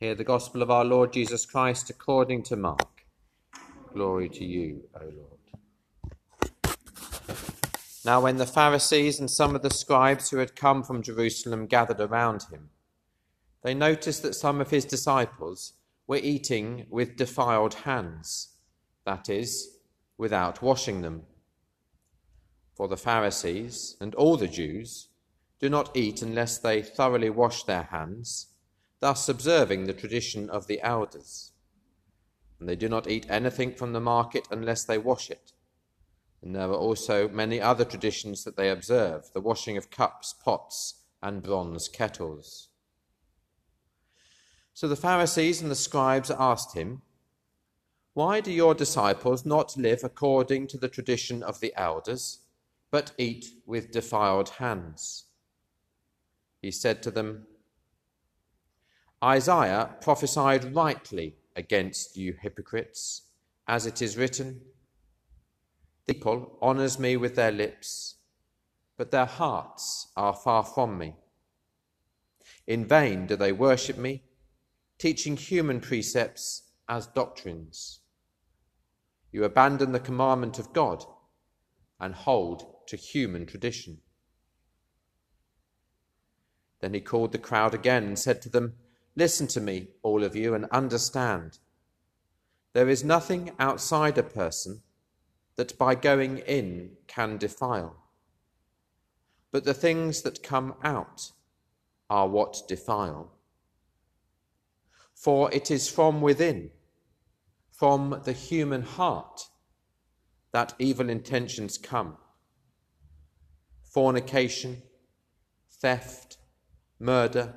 Hear the gospel of our Lord Jesus Christ according to Mark. Glory to you, O Lord. Now, when the Pharisees and some of the scribes who had come from Jerusalem gathered around him, they noticed that some of his disciples were eating with defiled hands, that is, without washing them. For the Pharisees and all the Jews do not eat unless they thoroughly wash their hands thus observing the tradition of the elders. And they do not eat anything from the market unless they wash it. And there are also many other traditions that they observe the washing of cups, pots, and bronze kettles. So the Pharisees and the scribes asked him, Why do your disciples not live according to the tradition of the elders, but eat with defiled hands? He said to them, Isaiah prophesied rightly against you hypocrites, as it is written, The people honours me with their lips, but their hearts are far from me. In vain do they worship me, teaching human precepts as doctrines. You abandon the commandment of God and hold to human tradition. Then he called the crowd again and said to them, Listen to me, all of you, and understand. There is nothing outside a person that by going in can defile. But the things that come out are what defile. For it is from within, from the human heart, that evil intentions come fornication, theft, murder,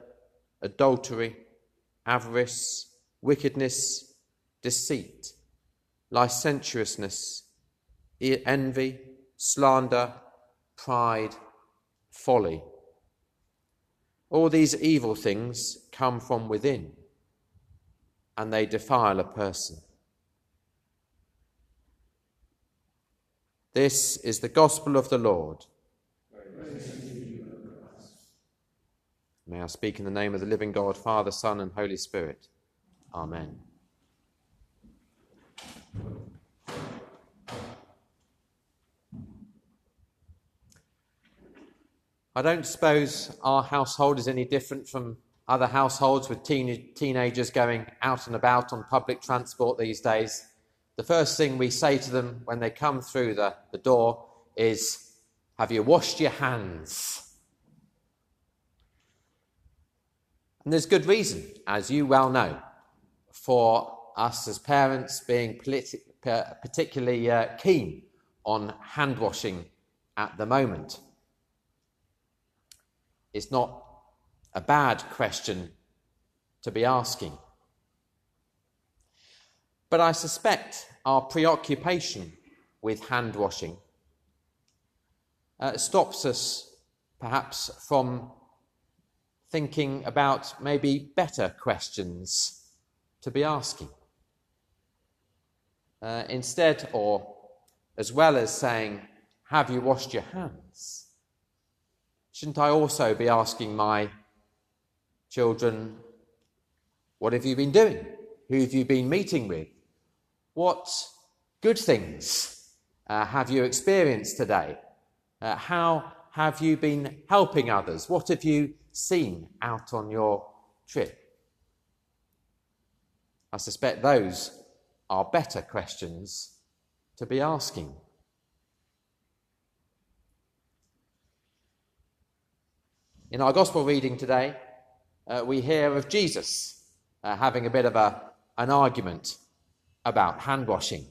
adultery avarice, wickedness, deceit, licentiousness, envy, slander, pride, folly. All these evil things come from within and they defile a person. This is the gospel of the Lord. May I speak in the name of the living God, Father, Son, and Holy Spirit. Amen. I don't suppose our household is any different from other households with teen- teenagers going out and about on public transport these days. The first thing we say to them when they come through the, the door is, Have you washed your hands? And there's good reason, as you well know, for us as parents being particularly uh, keen on hand washing at the moment. It's not a bad question to be asking. But I suspect our preoccupation with hand washing uh, stops us perhaps from thinking about maybe better questions to be asking. Uh, instead, or as well as saying, Have you washed your hands? Shouldn't I also be asking my children, What have you been doing? Who have you been meeting with? What good things uh, have you experienced today? Uh, how have you been helping others? What have you seen out on your trip? I suspect those are better questions to be asking. In our gospel reading today, uh, we hear of Jesus uh, having a bit of a, an argument about hand washing.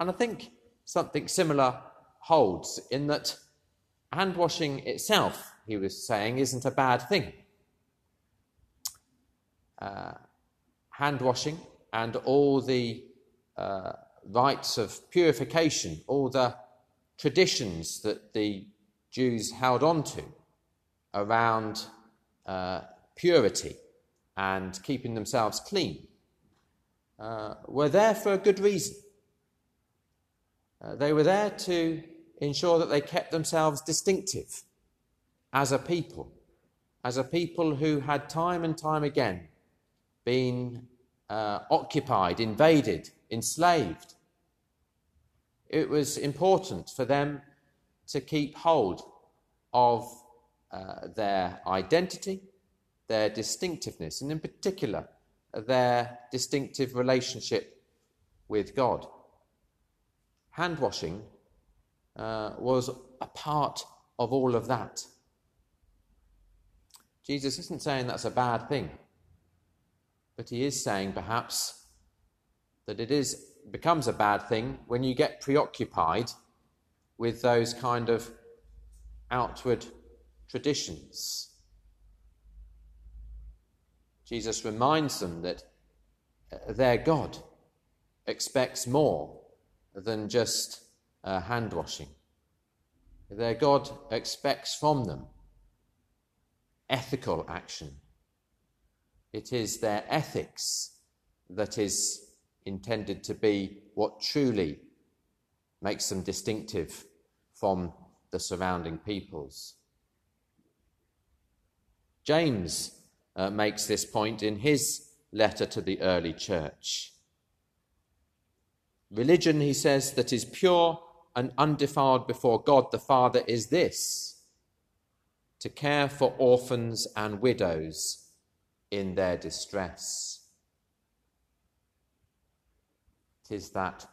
And I think something similar holds in that hand washing itself, he was saying, isn't a bad thing. Uh, hand washing and all the uh, rites of purification, all the traditions that the Jews held on to around uh, purity and keeping themselves clean, uh, were there for a good reason. Uh, they were there to ensure that they kept themselves distinctive as a people as a people who had time and time again been uh, occupied, invaded, enslaved. It was important for them to keep hold of uh, their identity, their distinctiveness, and in particular, their distinctive relationship with God. Hand washing uh, was a part of all of that. Jesus isn't saying that's a bad thing, but he is saying perhaps that it is becomes a bad thing when you get preoccupied with those kind of outward traditions. Jesus reminds them that their God expects more than just uh, hand washing. Their God expects from them ethical action. It is their ethics that is intended to be what truly makes them distinctive from the surrounding peoples. James uh, makes this point in his letter to the early church. Religion, he says, that is pure and undefiled before God the Father is this to care for orphans and widows in their distress. It is that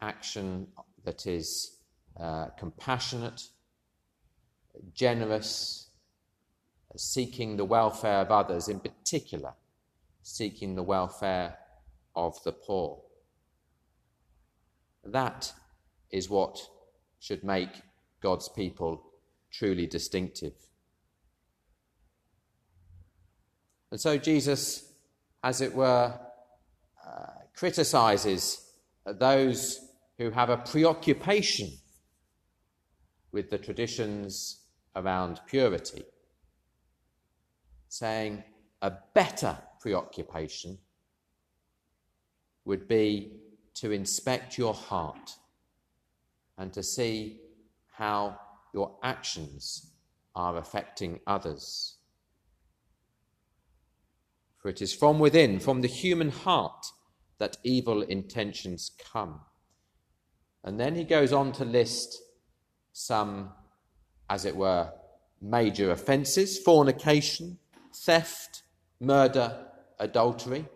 action that is uh, compassionate, generous, seeking the welfare of others, in particular, seeking the welfare of the poor. That is what should make God's people truly distinctive. And so Jesus, as it were, uh, criticizes those who have a preoccupation with the traditions around purity, saying a better preoccupation would be to inspect your heart and to see how your actions are affecting others. For it is from within, from the human heart, that evil intentions come. And then he goes on to list some, as it were, major offences fornication, theft, murder, adultery,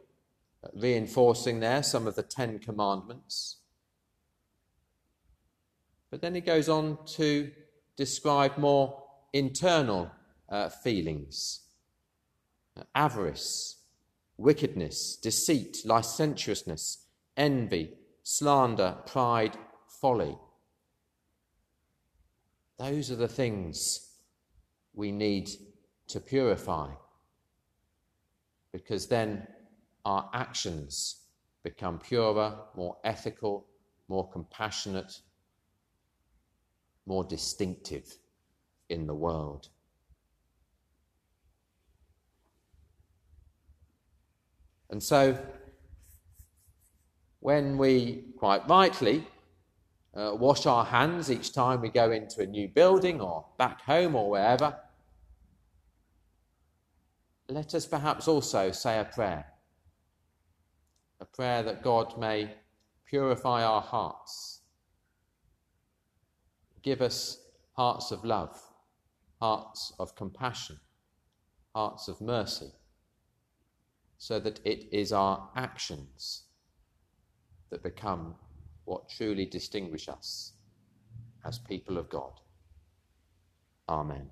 reinforcing there some of the Ten Commandments. But then he goes on to describe more internal uh, feelings uh, avarice, wickedness, deceit, licentiousness, envy, slander, pride, folly. Those are the things we need to purify because then our actions become purer, more ethical, more compassionate, more distinctive in the world. And so, when we quite rightly uh, wash our hands each time we go into a new building or back home or wherever, let us perhaps also say a prayer. A prayer that God may purify our hearts. Give us hearts of love, hearts of compassion, hearts of mercy so that it is our actions that become what truly distinguish us as people of God. Amen.